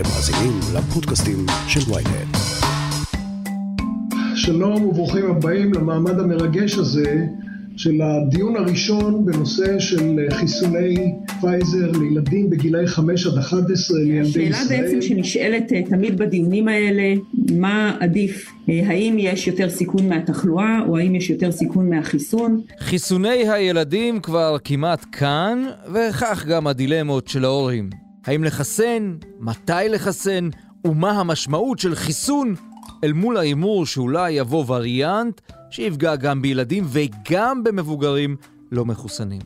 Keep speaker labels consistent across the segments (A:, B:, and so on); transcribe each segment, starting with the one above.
A: אתם מאזינים לפודקאסטים של ויינט.
B: שלום וברוכים הבאים למעמד המרגש הזה של הדיון הראשון בנושא של חיסוני פייזר לילדים בגילאי 5 עד 11 לילדי ישראל.
C: השאלה בעצם שנשאלת אה, תמיד בדיונים האלה, מה עדיף? אה, האם יש יותר סיכון מהתחלואה או האם יש יותר סיכון מהחיסון?
D: חיסוני הילדים כבר כמעט כאן, וכך גם הדילמות של ההורים. האם לחסן? מתי לחסן? ומה המשמעות של חיסון אל מול ההימור שאולי יבוא וריאנט שיפגע גם בילדים וגם במבוגרים לא מחוסנים.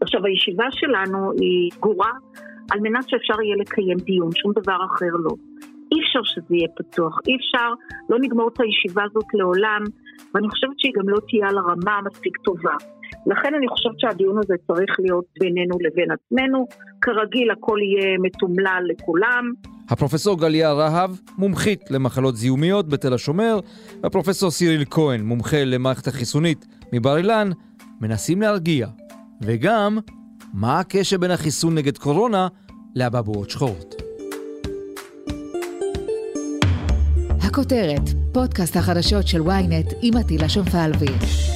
E: עכשיו, הישיבה שלנו היא סגורה על מנת שאפשר יהיה לקיים דיון, שום דבר אחר לא. אי אפשר שזה יהיה פתוח, אי אפשר, לא נגמור את הישיבה הזאת לעולם, ואני חושבת שהיא גם לא תהיה על הרמה מספיק טובה. לכן אני חושבת שהדיון הזה צריך להיות בינינו לבין עצמנו. כרגיל הכל יהיה מתומלל לכולם.
D: הפרופסור גליה רהב, מומחית למחלות זיהומיות בתל השומר, והפרופסור סיריל כהן, מומחה למערכת החיסונית מבר אילן, מנסים להרגיע. וגם, מה הקשר בין החיסון נגד קורונה לאבעבועות שחורות.
F: הכותרת, פודקאסט החדשות של ynet עם עטילה שומפלבי.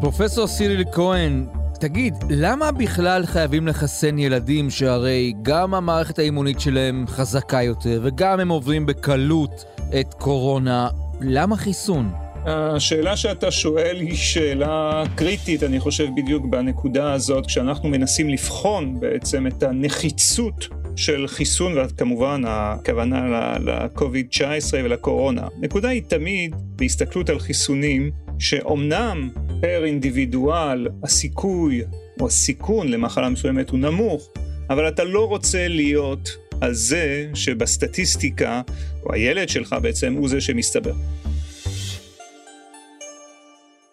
D: פרופסור סיריל כהן, תגיד, למה בכלל חייבים לחסן ילדים שהרי גם המערכת האימונית שלהם חזקה יותר וגם הם עוברים בקלות את קורונה? למה חיסון?
G: השאלה שאתה שואל היא שאלה קריטית, אני חושב, בדיוק בנקודה הזאת, כשאנחנו מנסים לבחון בעצם את הנחיצות של חיסון, וכמובן הכוונה ל-COVID-19 ולקורונה. נקודה היא תמיד, בהסתכלות על חיסונים, שאומנם פר אינדיבידואל הסיכוי או הסיכון למחלה מסוימת הוא נמוך, אבל אתה לא רוצה להיות הזה שבסטטיסטיקה, או הילד שלך בעצם, הוא זה שמסתבר.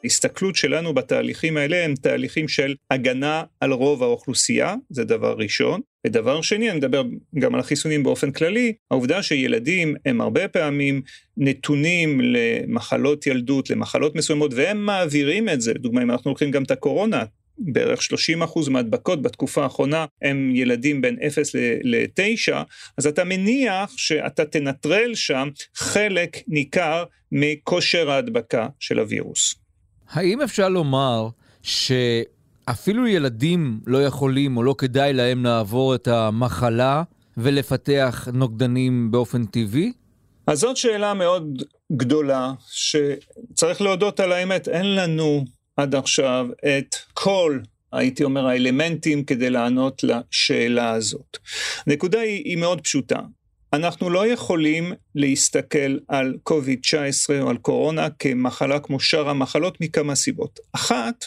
G: ההסתכלות שלנו בתהליכים האלה הם תהליכים של הגנה על רוב האוכלוסייה, זה דבר ראשון. ודבר שני, אני מדבר גם על החיסונים באופן כללי, העובדה שילדים הם הרבה פעמים נתונים למחלות ילדות, למחלות מסוימות, והם מעבירים את זה. לדוגמה, אם אנחנו לוקחים גם את הקורונה, בערך 30% מהדבקות בתקופה האחרונה הם ילדים בין 0 ל-9, אז אתה מניח שאתה תנטרל שם חלק ניכר מכושר ההדבקה של הווירוס.
D: האם אפשר לומר שאפילו ילדים לא יכולים או לא כדאי להם לעבור את המחלה ולפתח נוגדנים באופן טבעי?
G: אז זאת שאלה מאוד גדולה, שצריך להודות על האמת, אין לנו עד עכשיו את כל, הייתי אומר, האלמנטים כדי לענות לשאלה הזאת. הנקודה היא, היא מאוד פשוטה. אנחנו לא יכולים להסתכל על קוביד-19 או על קורונה כמחלה כמו שאר המחלות מכמה סיבות. אחת,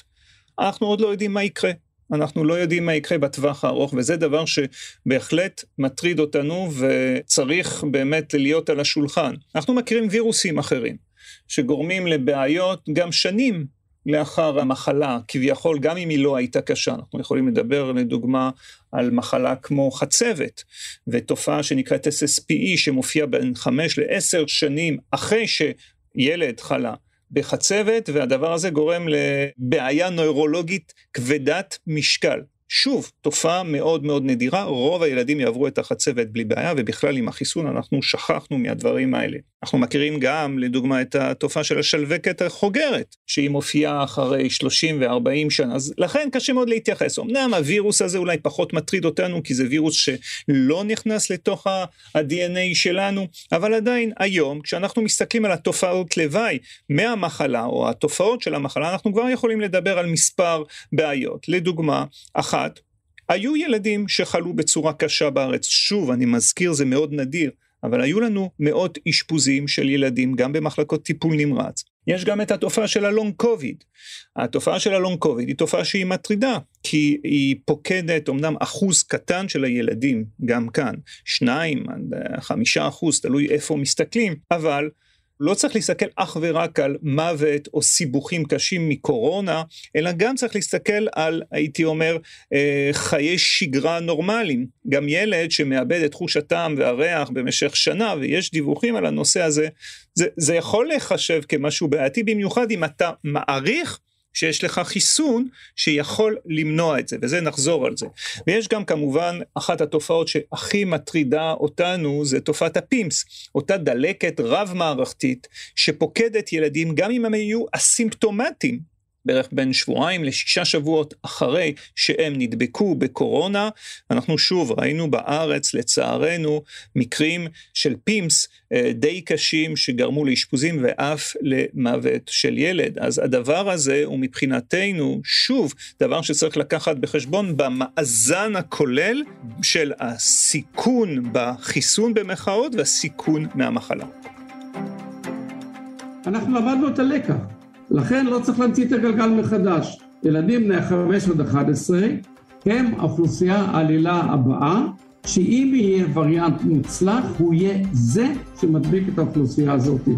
G: אנחנו עוד לא יודעים מה יקרה. אנחנו לא יודעים מה יקרה בטווח הארוך, וזה דבר שבהחלט מטריד אותנו וצריך באמת להיות על השולחן. אנחנו מכירים וירוסים אחרים, שגורמים לבעיות גם שנים לאחר המחלה, כביכול גם אם היא לא הייתה קשה, אנחנו יכולים לדבר לדוגמה על מחלה כמו חצבת, ותופעה שנקראת SSPE שמופיעה בין 5 ל-10 שנים אחרי שילד חלה בחצבת, והדבר הזה גורם לבעיה נוירולוגית כבדת משקל. שוב, תופעה מאוד מאוד נדירה, רוב הילדים יעברו את החצבת בלי בעיה, ובכלל עם החיסון אנחנו שכחנו מהדברים האלה. אנחנו מכירים גם, לדוגמה, את התופעה של השלווקת החוגרת, שהיא מופיעה אחרי 30 ו-40 שנה, אז לכן קשה מאוד להתייחס. אמנם הווירוס הזה אולי פחות מטריד אותנו, כי זה וירוס שלא נכנס לתוך ה-DNA שלנו, אבל עדיין היום, כשאנחנו מסתכלים על התופעות לוואי מהמחלה, או התופעות של המחלה, אנחנו כבר יכולים לדבר על מספר בעיות. לדוגמה, אחת, היו ילדים שחלו בצורה קשה בארץ, שוב אני מזכיר זה מאוד נדיר, אבל היו לנו מאות אשפוזים של ילדים גם במחלקות טיפול נמרץ. יש גם את התופעה של הלונג קוביד. התופעה של הלונג קוביד היא תופעה שהיא מטרידה, כי היא פוקדת אמנם אחוז קטן של הילדים, גם כאן, שניים חמישה אחוז, תלוי איפה מסתכלים, אבל לא צריך להסתכל אך ורק על מוות או סיבוכים קשים מקורונה, אלא גם צריך להסתכל על, הייתי אומר, אה, חיי שגרה נורמליים. גם ילד שמאבד את חוש הטעם והריח במשך שנה, ויש דיווחים על הנושא הזה, זה, זה יכול להיחשב כמשהו בעייתי, במיוחד אם אתה מעריך שיש לך חיסון שיכול למנוע את זה, וזה נחזור על זה. ויש גם כמובן אחת התופעות שהכי מטרידה אותנו זה תופעת ה PIMS, אותה דלקת רב מערכתית שפוקדת ילדים גם אם הם יהיו אסימפטומטיים בערך בין שבועיים לשישה שבועות אחרי שהם נדבקו בקורונה. אנחנו שוב ראינו בארץ לצערנו מקרים של PIMS אה, די קשים שגרמו לאשפוזים ואף למוות של ילד. אז הדבר הזה הוא מבחינתנו שוב דבר שצריך לקחת בחשבון במאזן הכולל של הסיכון בחיסון במחאות והסיכון מהמחלה.
H: אנחנו למדנו את הלקח. לכן לא צריך להמציא את הגלגל מחדש. ילדים בני 5 עד 11 הם האוכלוסייה העלילה הבאה, שאם יהיה וריאנט מוצלח, הוא יהיה זה שמדביק את האוכלוסייה הזאת.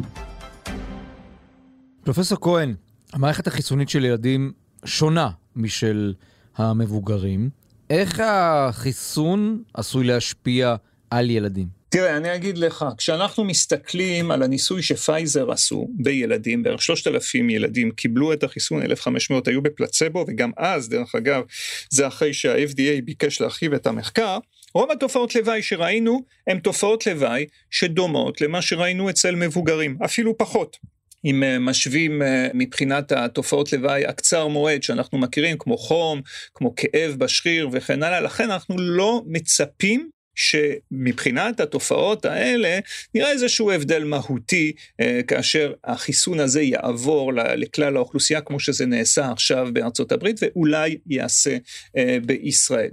D: פרופסור כהן, המערכת החיסונית של ילדים שונה משל המבוגרים. איך החיסון עשוי להשפיע על ילדים?
G: תראה, אני אגיד לך, כשאנחנו מסתכלים על הניסוי שפייזר עשו בילדים, בערך 3,000 ילדים קיבלו את החיסון, 1,500 היו בפלצבו, וגם אז, דרך אגב, זה אחרי שה-FDA ביקש להרחיב את המחקר, רוב התופעות לוואי שראינו הן תופעות לוואי שדומות למה שראינו אצל מבוגרים, אפילו פחות. אם אה, משווים אה, מבחינת התופעות לוואי הקצר מועד שאנחנו מכירים, כמו חום, כמו כאב בשריר וכן הלאה, לכן אנחנו לא מצפים שמבחינת התופעות האלה נראה איזשהו הבדל מהותי אה, כאשר החיסון הזה יעבור לכלל האוכלוסייה כמו שזה נעשה עכשיו בארצות הברית ואולי יעשה אה, בישראל.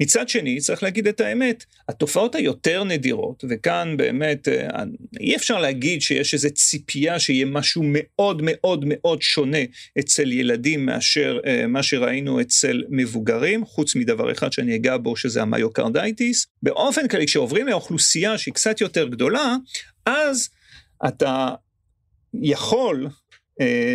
G: מצד שני צריך להגיד את האמת, התופעות היותר נדירות וכאן באמת אה, אי אפשר להגיד שיש איזו ציפייה שיהיה משהו מאוד מאוד מאוד שונה אצל ילדים מאשר מה שראינו אצל מבוגרים חוץ מדבר אחד שאני אגע בו שזה המיוקרדייטיס. באופן כללי, כשעוברים לאוכלוסייה שהיא קצת יותר גדולה, אז אתה יכול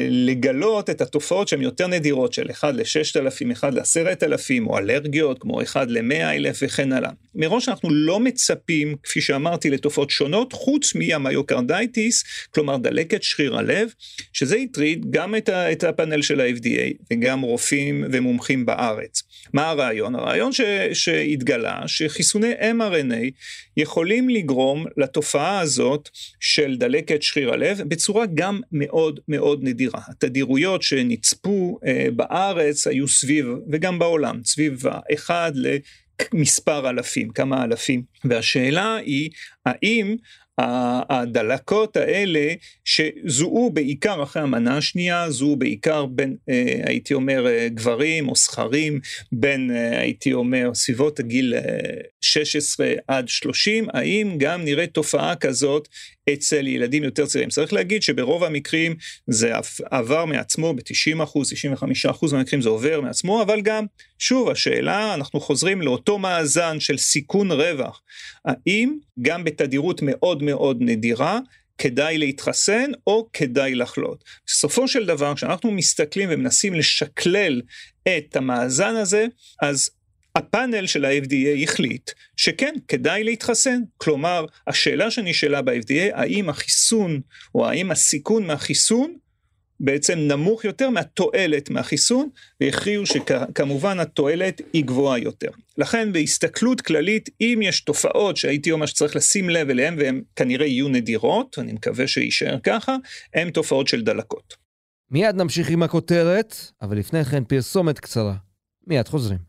G: לגלות את התופעות שהן יותר נדירות של 1 ל-6,000, 1 ל-10,000, או אלרגיות כמו 1 ל-100,000 וכן הלאה. מראש אנחנו לא מצפים, כפי שאמרתי, לתופעות שונות, חוץ מהמיוקרדייטיס, כלומר דלקת שריר הלב, שזה הטריד גם את, ה- את הפאנל של ה-FDA וגם רופאים ומומחים בארץ. מה הרעיון? הרעיון ש- שהתגלה שחיסוני mRNA יכולים לגרום לתופעה הזאת של דלקת שריר הלב בצורה גם מאוד מאוד נדירה. התדירויות שנצפו אה, בארץ היו סביב, וגם בעולם, סביב האחד למספר אלפים, כמה אלפים. והשאלה היא, האם הדלקות האלה שזוהו בעיקר אחרי המנה השנייה, זוהו בעיקר בין, אה, הייתי אומר, אה, גברים או זכרים, בין, אה, הייתי אומר, סביבות הגיל 16 עד 30, האם גם נראה תופעה כזאת אצל ילדים יותר צעירים. צריך להגיד שברוב המקרים זה עבר מעצמו ב-90 אחוז, 95 אחוז מהמקרים זה עובר מעצמו, אבל גם, שוב, השאלה, אנחנו חוזרים לאותו מאזן של סיכון רווח. האם גם בתדירות מאוד מאוד נדירה, כדאי להתחסן או כדאי לחלות. בסופו של דבר, כשאנחנו מסתכלים ומנסים לשקלל את המאזן הזה, אז הפאנל של ה-FDA החליט שכן, כדאי להתחסן. כלומר, השאלה שנשאלה ב-FDA, האם החיסון, או האם הסיכון מהחיסון, בעצם נמוך יותר מהתועלת מהחיסון, והכריעו שכמובן התועלת היא גבוהה יותר. לכן בהסתכלות כללית, אם יש תופעות שהייתי אומר שצריך לשים לב אליהן, והן כנראה יהיו נדירות, אני מקווה שיישאר ככה, הן תופעות של דלקות.
D: מיד נמשיך עם הכותרת, אבל לפני כן פרסומת קצרה. מיד חוזרים.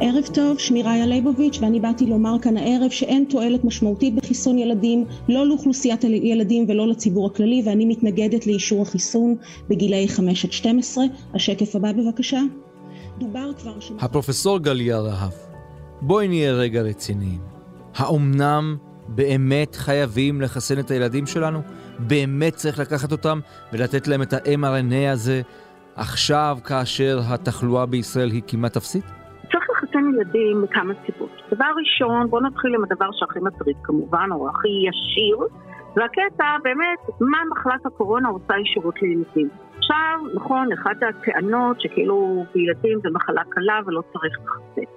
I: ערב טוב, שמי ראיה ליבוביץ' ואני באתי לומר כאן הערב שאין תועלת משמעותית בחיסון ילדים, לא לאוכלוסיית הילדים ולא לציבור הכללי ואני מתנגדת לאישור החיסון בגילאי 5 עד 12. השקף הבא בבקשה.
D: דובר כבר ש... הפרופסור גליה רהב, בואי נהיה רגע רציניים. האומנם באמת חייבים לחסן את הילדים שלנו? באמת צריך לקחת אותם ולתת להם את ה-mRNA הזה עכשיו כאשר התחלואה בישראל היא כמעט אפסית?
E: לחסן ילדים מכמה סיבות. דבר ראשון, בואו נתחיל עם הדבר שהכי מטריד כמובן, או הכי ישיר, והקטע באמת, מה מחלת הקורונה עושה ישירות לילדים. עכשיו, נכון, אחת הטענות שכאילו בילדים זה מחלה קלה ולא צריך לחסן.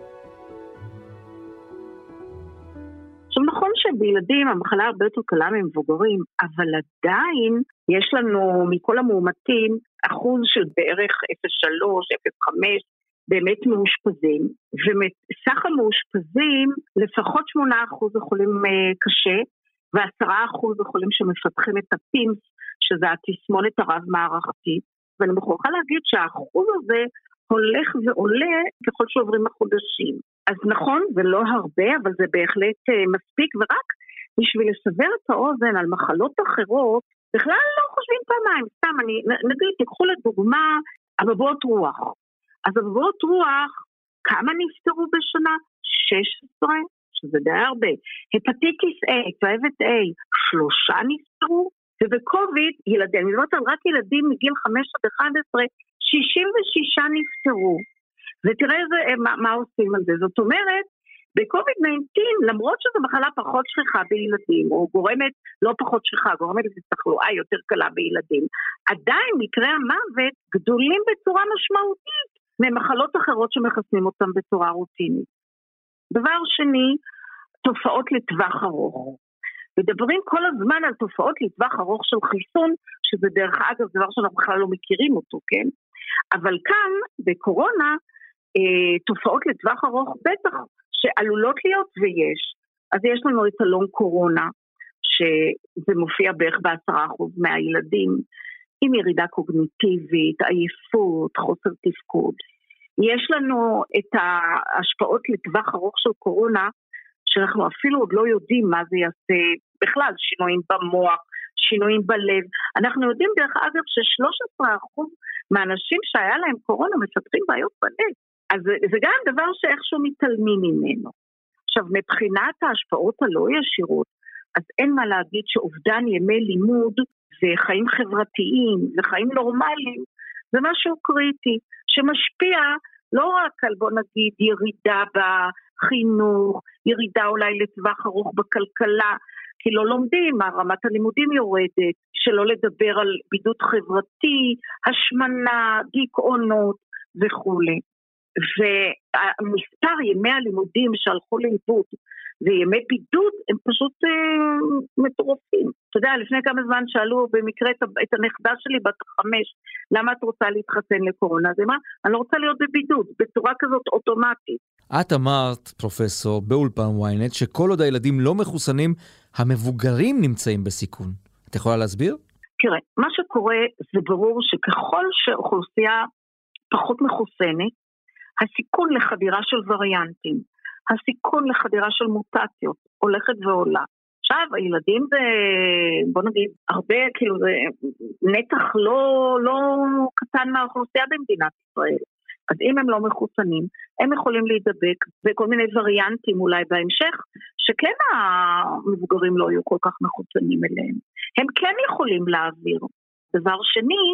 E: עכשיו נכון שבילדים המחלה הרבה יותר קלה ממבוגרים, אבל עדיין יש לנו מכל המאומתים אחוז של בערך 0.3, 0.5 באמת מאושפזים, ומסך המאושפזים לפחות 8% יכולים אה, קשה, ו-10% יכולים שמפתחים את הפימס, שזה התסמונת הרב-מערכתית, ואני מוכרחה להגיד שהאחוז הזה הולך ועולה ככל שעוברים החודשים. אז נכון, זה לא הרבה, אבל זה בהחלט uh, מספיק, ורק בשביל לסבר את האוזן על מחלות אחרות, בכלל לא חושבים פעמיים, סתם, אני, נגיד, תיקחו לדוגמה אבבות רוח. אז אבבות רוח, כמה נפטרו בשנה? 16, שזה די הרבה. הפטיטיס A, צהבת A, שלושה נפטרו, ובקוביד, ילדים, אני מדברת על רק ילדים מגיל 5 עד 11, 66 נפטרו. ותראה זה, אה, מה, מה עושים על זה. זאת אומרת, בקוביד-19, למרות שזו מחלה פחות שכיחה בילדים, או גורמת לא פחות שכיחה, גורמת לתחלואה יותר קלה בילדים, עדיין מקרי המוות גדולים בצורה משמעותית ממחלות אחרות שמחסנים אותן בצורה רוטינית. דבר שני, תופעות לטווח ארוך. מדברים כל הזמן על תופעות לטווח ארוך של חיסון, שזה דרך אגב דבר שאנחנו בכלל לא מכירים אותו, כן? אבל כאן, בקורונה, אה, תופעות לטווח ארוך בטח שעלולות להיות ויש. אז יש לנו את הלונג קורונה, שזה מופיע בערך בעשרה אחוז מהילדים, עם ירידה קוגניטיבית, עייפות, חוסר תפקוד. יש לנו את ההשפעות לטווח ארוך של קורונה, שאנחנו אפילו עוד לא יודעים מה זה יעשה בכלל, שינויים במוח, שינויים בלב. אנחנו יודעים דרך אגב ש-13% מהאנשים שהיה להם קורונה מפתחים בעיות בלב. אז זה גם דבר שאיכשהו מתעלמים ממנו. עכשיו, מבחינת ההשפעות הלא ישירות, אז אין מה להגיד שאובדן ימי לימוד וחיים חברתיים וחיים נורמליים זה משהו קריטי, שמשפיע לא רק על בוא נגיד ירידה בחינוך, ירידה אולי לטווח ארוך בכלכלה, כי לא לומדים, רמת הלימודים יורדת, שלא לדבר על בידוד חברתי, השמנה, דיכאונות וכולי. ומספר ימי הלימודים שהלכו לאיבוד וימי בידוד הם פשוט אה, מטורפים. אתה יודע, לפני כמה זמן שאלו במקרה את, את הנכדה שלי בת חמש, למה את רוצה להתחסן לקורונה? אז היא אמרה, אני לא רוצה להיות בבידוד, בצורה כזאת אוטומטית.
D: את אמרת, פרופסור, באולפן ynet, שכל עוד הילדים לא מחוסנים, המבוגרים נמצאים בסיכון. את יכולה להסביר?
E: תראה, מה שקורה זה ברור שככל שאוכלוסייה פחות מחוסנת, הסיכון לחדירה של וריאנטים, הסיכון לחדירה של מוטציות הולכת ועולה. עכשיו, הילדים זה, בוא נגיד, הרבה, כאילו, זה נתח לא, לא קטן מהאוכלוסייה במדינת ישראל. אז אם הם לא מחוסנים, הם יכולים להידבק בכל מיני וריאנטים אולי בהמשך, שכן המבוגרים לא יהיו כל כך מחוסנים אליהם. הם כן יכולים להעביר. דבר שני,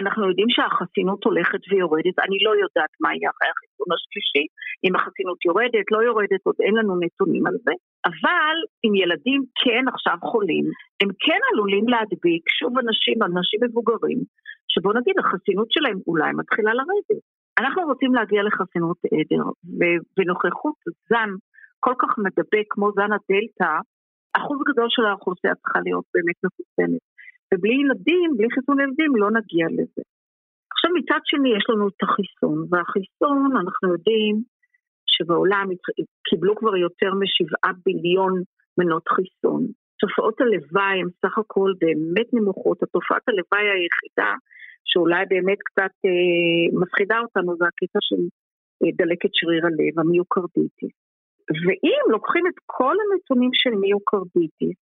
E: אנחנו יודעים שהחסינות הולכת ויורדת, אני לא יודעת מה יהיה אחרי החיסון השלישי, אם החסינות יורדת, לא יורדת, עוד אין לנו נתונים על זה, אבל אם ילדים כן עכשיו חולים, הם כן עלולים להדביק שוב אנשים, אנשים מבוגרים, שבוא נגיד החסינות שלהם אולי מתחילה לרדת. אנחנו רוצים להגיע לחסינות עדר, ובנוכחות זן כל כך מדבק כמו זן הדלתא, אחוז גדול של האוכלוסייה צריכה להיות באמת מחוסנת. ובלי ילדים, בלי חיסון ילדים, לא נגיע לזה. עכשיו מצד שני יש לנו את החיסון, והחיסון אנחנו יודעים שבעולם קיבלו כבר יותר משבעה ביליון מנות חיסון. תופעות הלוואי הן סך הכל באמת נמוכות, התופעת הלוואי היחידה שאולי באמת קצת אה, מפחידה אותנו זה הקטע של אה, דלקת שריר הלב, המיוקרדיטיס. ואם לוקחים את כל הנתונים של מיוקרדיטיס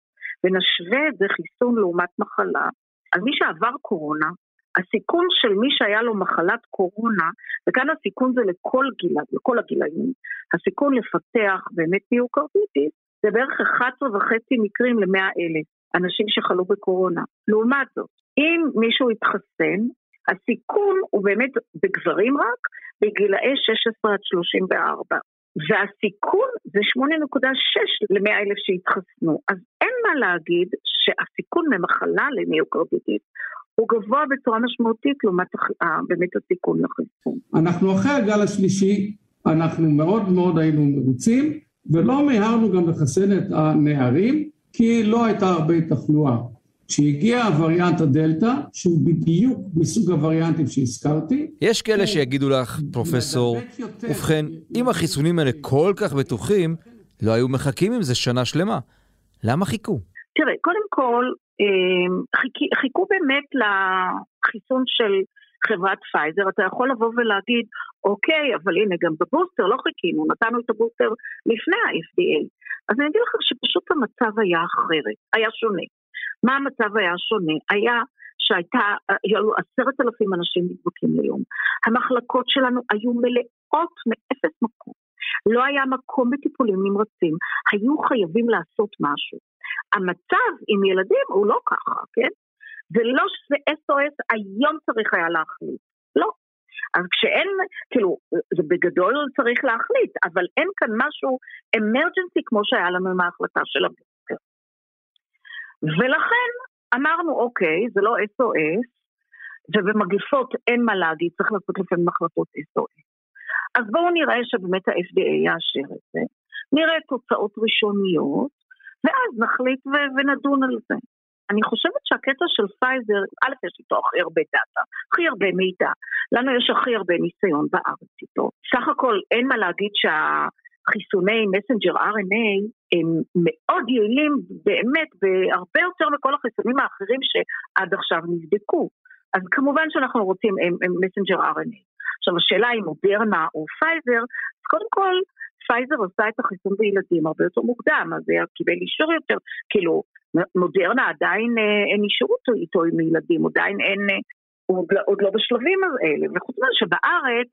E: ונשווה את זה חיסון לעומת מחלה, אז מי שעבר קורונה, הסיכון של מי שהיה לו מחלת קורונה, וכאן הסיכון זה לכל גיל, לכל הגילאים, הסיכון לפתח באמת מיוקרדיטיס זה בערך 11 וחצי מקרים ל-100 אלף אנשים שחלו בקורונה. לעומת זאת, אם מישהו יתחסן, הסיכון הוא באמת בגברים רק, בגילאי 16 עד 34. והסיכון זה 8.6 ל-100 אלף שהתחסנו. אז מה להגיד שהסיכון ממחלה למיוקרדיטיס הוא גבוה בצורה משמעותית לעומת באמת הסיכון לחיסון.
H: אנחנו אחרי הגל השלישי, אנחנו מאוד מאוד היינו מרוצים, ולא מיהרנו גם לחסן את הנערים, כי לא הייתה הרבה תחלואה. כשהגיע הווריאנט הדלתא, שהוא בדיוק מסוג הווריאנטים שהזכרתי.
D: יש כאלה שיגידו לך, פרופסור, ובכן, אם החיסונים האלה כל כך בטוחים, לא היו מחכים עם זה שנה שלמה. למה חיכו?
E: תראה, קודם כל, אמ, חיכו, חיכו באמת לחיסון של חברת פייזר, אתה יכול לבוא ולהגיד, אוקיי, אבל הנה, גם בבוסטר לא חיכינו, נתנו את הבוסטר לפני ה-FDA. אז אני אגיד לך שפשוט המצב היה אחרת, היה שונה. מה המצב היה שונה? היה שהייתה, היו עשרת אלפים אנשים נדבקים ליום. המחלקות שלנו היו מלאות מאפס מקום. לא היה מקום בטיפולים נמרצים, היו חייבים לעשות משהו. המצב עם ילדים הוא לא ככה, כן? זה לא שזה SOS היום צריך היה להחליט, לא. אז כשאין, כאילו, זה בגדול צריך להחליט, אבל אין כאן משהו אמרג'נסי כמו שהיה לנו עם ההחלטה של הבוקר. ולכן אמרנו, אוקיי, זה לא SOS, ובמגפות אין מה להגיד, צריך לעשות לפעמים החלטות SOS. אז בואו נראה שבאמת ה-FDA יאשר את זה, נראה תוצאות ראשוניות, ואז נחליט ו- ונדון על זה. אני חושבת שהקטע של פייזר, א', יש איתו הכי הרבה דאטה, הכי הרבה מידע. לנו יש הכי הרבה ניסיון בארץ איתו. סך הכל אין מה להגיד שהחיסוני messenger RNA הם מאוד יעילים באמת בהרבה יותר מכל החיסונים האחרים שעד עכשיו נבדקו. אז כמובן שאנחנו רוצים messenger RNA. עכשיו השאלה אם מודרנה או פייזר, אז קודם כל פייזר עושה את החיסון בילדים הרבה יותר מוקדם, אז זה קיבל אישור יותר, כאילו מודרנה עדיין אה, אין אישור איתו עם ילדים, עדיין אין, אה, הוא עוד, לא, עוד לא בשלבים האלה, וחוץ מזה שבארץ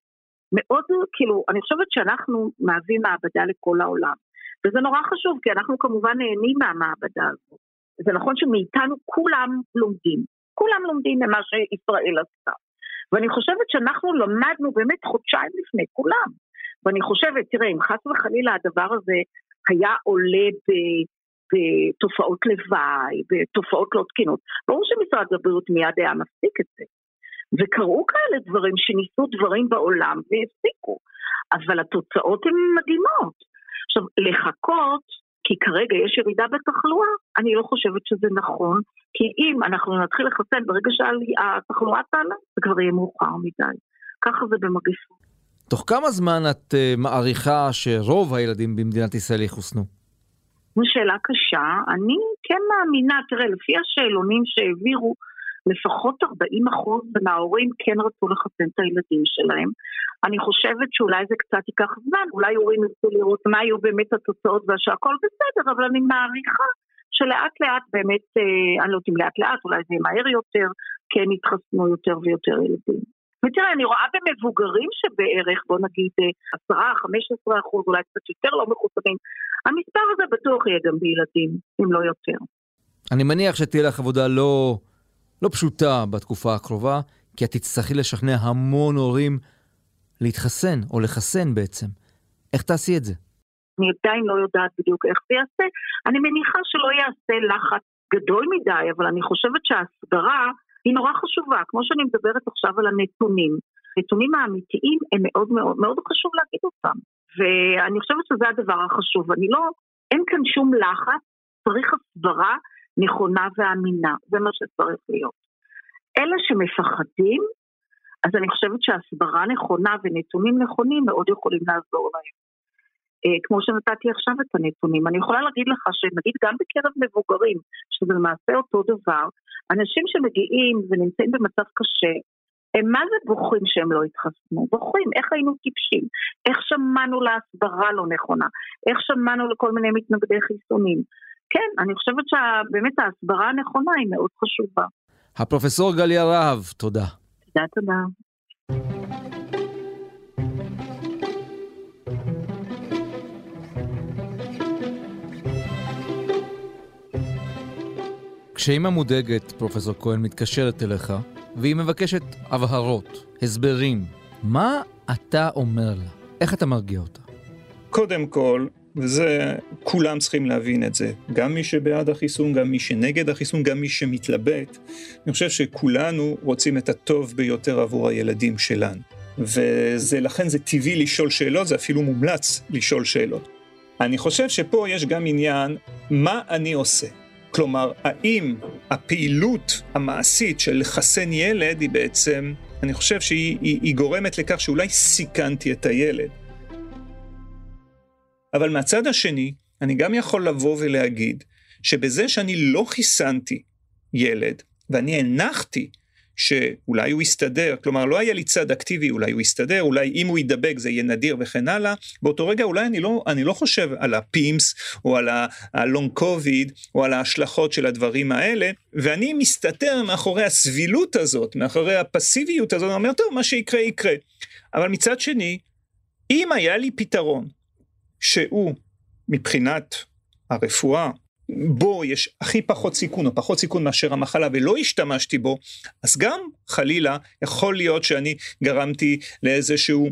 E: מאוד, כאילו, אני חושבת שאנחנו מהווים מעבדה לכל העולם, וזה נורא חשוב, כי אנחנו כמובן נהנים מהמעבדה הזאת. זה נכון שמאיתנו כולם לומדים, כולם לומדים ממה שישראל עשתה. ואני חושבת שאנחנו למדנו באמת חודשיים לפני כולם. ואני חושבת, תראה, אם חס וחלילה הדבר הזה היה עולה ב... בתופעות לוואי, בתופעות לא תקינות, ברור שמשרד הבריאות מיד היה מפסיק את זה. וקרו כאלה דברים שניסו דברים בעולם והפסיקו, אבל התוצאות הן מדהימות. עכשיו, לחכות, כי כרגע יש ירידה בתחלואה, אני לא חושבת שזה נכון, כי אם אנחנו נתחיל לחסן ברגע שהתחלואה תעלה, זה כבר יהיה מאוחר מדי. ככה זה במגפות.
D: תוך כמה זמן את uh, מעריכה שרוב הילדים במדינת ישראל יחוסנו?
E: זו שאלה קשה. אני כן מאמינה, תראה, לפי השאלונים שהעבירו, לפחות 40 אחוז מההורים כן רצו לחסן את הילדים שלהם. אני חושבת שאולי זה קצת ייקח זמן, אולי הורים ירצו לראות מה היו באמת התוצאות והשהכל בסדר, אבל אני מעריכה שלאט לאט באמת, אה, אני לא יודעת אם לאט לאט, אולי זה יהיה מהר יותר, כן יתחסנו יותר ויותר ילדים. ותראה, אני רואה במבוגרים שבערך, בוא נגיד 10-15 אה, אחוז, אולי קצת יותר לא מחוסנים, המספר הזה בטוח יהיה גם בילדים, אם לא יותר.
D: אני מניח שתהיה לך עבודה לא, לא פשוטה בתקופה הקרובה, כי את תצטרכי לשכנע המון הורים להתחסן, או לחסן בעצם. איך תעשי את זה?
E: אני עדיין לא יודעת בדיוק איך זה יעשה. אני מניחה שלא יעשה לחץ גדול מדי, אבל אני חושבת שההסברה היא נורא חשובה, כמו שאני מדברת עכשיו על הנתונים. הנתונים האמיתיים הם מאוד מאוד, מאוד חשוב להגיד אותם. ואני חושבת שזה הדבר החשוב. אני לא, אין כאן שום לחץ, צריך הסברה נכונה ואמינה, זה מה שצריך להיות. אלה שמפחדים, אז אני חושבת שהסברה נכונה ונתונים נכונים מאוד יכולים לעזור להם. אה, כמו שנתתי עכשיו את הנתונים. אני יכולה להגיד לך שנגיד גם בקרב מבוגרים, שזה למעשה אותו דבר, אנשים שמגיעים ונמצאים במצב קשה, הם מה זה בוכים שהם לא התחסנו? בוכים, איך היינו טיפשים? איך שמענו להסברה לא נכונה? איך שמענו לכל מיני מתנגדי חיסונים? כן, אני חושבת שבאמת ההסברה הנכונה היא מאוד חשובה.
D: הפרופסור גליה רהב, תודה.
E: תודה, תודה.
D: כשאימא מודאגת, פרופסור כהן מתקשרת אליך, והיא מבקשת הבהרות, הסברים. מה אתה אומר לה? איך אתה מרגיע אותה?
G: קודם כל, וזה כולם צריכים להבין את זה, גם מי שבעד החיסון, גם מי שנגד החיסון, גם מי שמתלבט, אני חושב שכולנו רוצים את הטוב ביותר עבור הילדים שלנו. וזה, לכן זה טבעי לשאול שאלות, זה אפילו מומלץ לשאול שאלות. אני חושב שפה יש גם עניין, מה אני עושה? כלומר, האם הפעילות המעשית של לחסן ילד היא בעצם, אני חושב שהיא היא, היא גורמת לכך שאולי סיכנתי את הילד. אבל מהצד השני, אני גם יכול לבוא ולהגיד שבזה שאני לא חיסנתי ילד, ואני הנחתי שאולי הוא יסתדר, כלומר לא היה לי צד אקטיבי, אולי הוא יסתדר, אולי אם הוא ידבק זה יהיה נדיר וכן הלאה, באותו רגע אולי אני לא, אני לא חושב על ה PIMS או על ה long COVID או על ההשלכות של הדברים האלה, ואני מסתתר מאחורי הסבילות הזאת, מאחורי הפסיביות הזאת, אני אומר טוב מה שיקרה יקרה, אבל מצד שני, אם היה לי פתרון שהוא מבחינת הרפואה בו יש הכי פחות סיכון או פחות סיכון מאשר המחלה ולא השתמשתי בו, אז גם חלילה יכול להיות שאני גרמתי לאיזשהו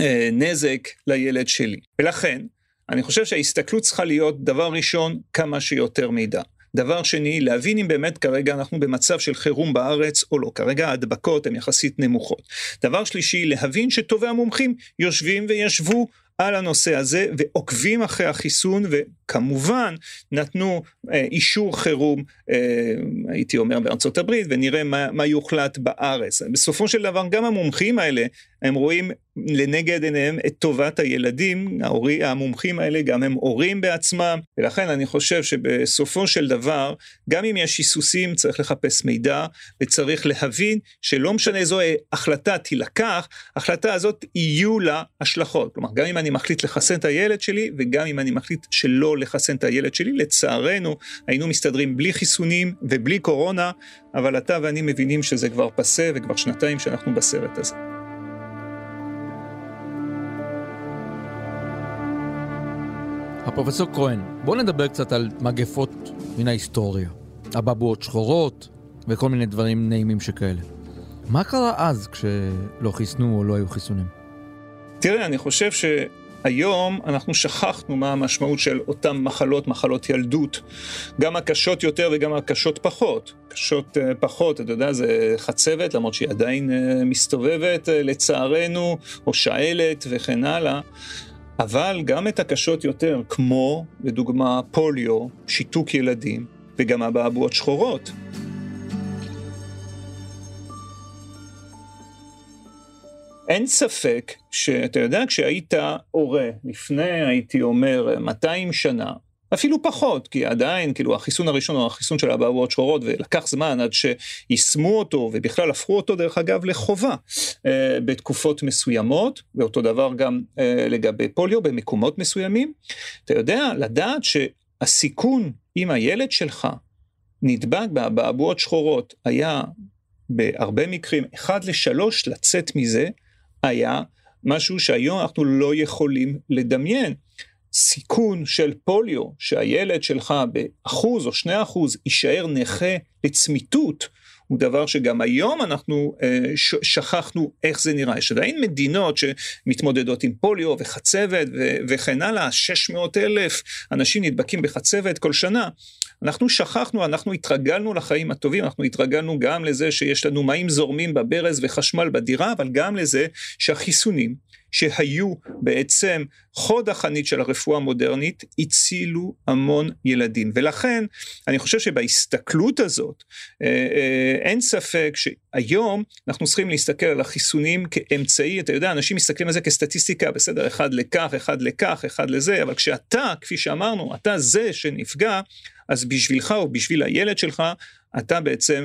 G: אה, נזק לילד שלי. ולכן, אני חושב שההסתכלות צריכה להיות דבר ראשון כמה שיותר מידע. דבר שני, להבין אם באמת כרגע אנחנו במצב של חירום בארץ או לא. כרגע ההדבקות הן יחסית נמוכות. דבר שלישי, להבין שטובי המומחים יושבים וישבו על הנושא הזה ועוקבים אחרי החיסון וכמובן נתנו אה, אישור חירום אה, הייתי אומר בארצות הברית ונראה מה, מה יוחלט בארץ. בסופו של דבר גם המומחים האלה הם רואים לנגד עיניהם את טובת הילדים, ההורי, המומחים האלה גם הם הורים בעצמם, ולכן אני חושב שבסופו של דבר, גם אם יש היסוסים צריך לחפש מידע, וצריך להבין שלא משנה איזו החלטה תילקח, ההחלטה הזאת יהיו לה השלכות. כלומר, גם אם אני מחליט לחסן את הילד שלי, וגם אם אני מחליט שלא לחסן את הילד שלי, לצערנו היינו מסתדרים בלי חיסונים ובלי קורונה, אבל אתה ואני מבינים שזה כבר פסה וכבר שנתיים שאנחנו בסרט הזה.
D: הפרופסור כהן, בואו נדבר קצת על מגפות מן ההיסטוריה. אבעבועות שחורות וכל מיני דברים נעימים שכאלה. מה קרה אז כשלא חיסנו או לא היו חיסונים?
G: תראה, אני חושב שהיום אנחנו שכחנו מה המשמעות של אותן מחלות, מחלות ילדות. גם הקשות יותר וגם הקשות פחות. קשות uh, פחות, אתה יודע, זה חצבת, למרות שהיא עדיין uh, מסתובבת, uh, לצערנו, או שעלת וכן הלאה. אבל גם את הקשות יותר, כמו לדוגמה פוליו, שיתוק ילדים, וגם אבעבועות שחורות. אין ספק שאתה יודע, כשהיית הורה, לפני, הייתי אומר, 200 שנה, אפילו פחות, כי עדיין, כאילו, החיסון הראשון הוא החיסון של אבעבועות שחורות, ולקח זמן עד שיישמו אותו, ובכלל הפכו אותו, דרך אגב, לחובה אה, בתקופות מסוימות, ואותו דבר גם אה, לגבי פוליו במקומות מסוימים. אתה יודע, לדעת שהסיכון אם הילד שלך נדבק באבעבועות שחורות היה בהרבה מקרים, אחד לשלוש לצאת מזה, היה משהו שהיום אנחנו לא יכולים לדמיין. סיכון של פוליו, שהילד שלך באחוז או שני אחוז יישאר נכה לצמיתות, הוא דבר שגם היום אנחנו אה, שכחנו איך זה נראה. יש עדיין מדינות שמתמודדות עם פוליו וחצבת ו- וכן הלאה, 600 אלף אנשים נדבקים בחצבת כל שנה. אנחנו שכחנו, אנחנו התרגלנו לחיים הטובים, אנחנו התרגלנו גם לזה שיש לנו מים זורמים בברז וחשמל בדירה, אבל גם לזה שהחיסונים שהיו בעצם חוד החנית של הרפואה המודרנית, הצילו המון ילדים. ולכן, אני חושב שבהסתכלות הזאת, אה, אה, אין ספק שהיום אנחנו צריכים להסתכל על החיסונים כאמצעי, אתה יודע, אנשים מסתכלים על זה כסטטיסטיקה, בסדר, אחד לכך, אחד לכך, אחד לזה, אבל כשאתה, כפי שאמרנו, אתה זה שנפגע, אז בשבילך או בשביל הילד שלך, אתה בעצם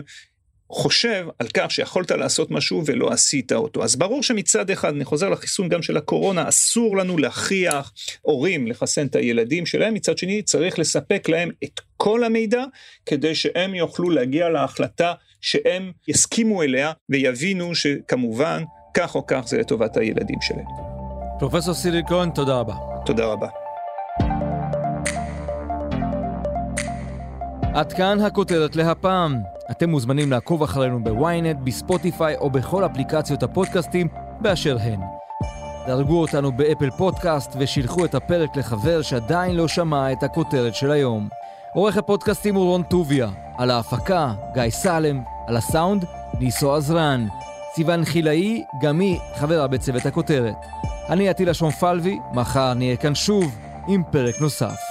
G: חושב על כך שיכולת לעשות משהו ולא עשית אותו. אז ברור שמצד אחד, אני חוזר לחיסון גם של הקורונה, אסור לנו להכריח הורים לחסן את הילדים שלהם, מצד שני צריך לספק להם את כל המידע כדי שהם יוכלו להגיע להחלטה שהם יסכימו אליה ויבינו שכמובן כך או כך זה לטובת הילדים שלהם.
D: פרופסור סירי כהן, תודה רבה.
G: תודה רבה.
D: עד כאן הכותרת להפעם. אתם מוזמנים לעקוב אחרינו בוויינט, בספוטיפיי או בכל אפליקציות הפודקאסטים באשר הן. דרגו אותנו באפל פודקאסט ושילחו את הפרק לחבר שעדיין לא שמע את הכותרת של היום. עורך הפודקאסטים הוא רון טוביה, על ההפקה גיא סלם, על הסאונד ניסו עזרן. סיון חילאי, גם היא חברה בצוות הכותרת. אני עטילה שומפלבי, מחר נהיה כאן שוב עם פרק נוסף.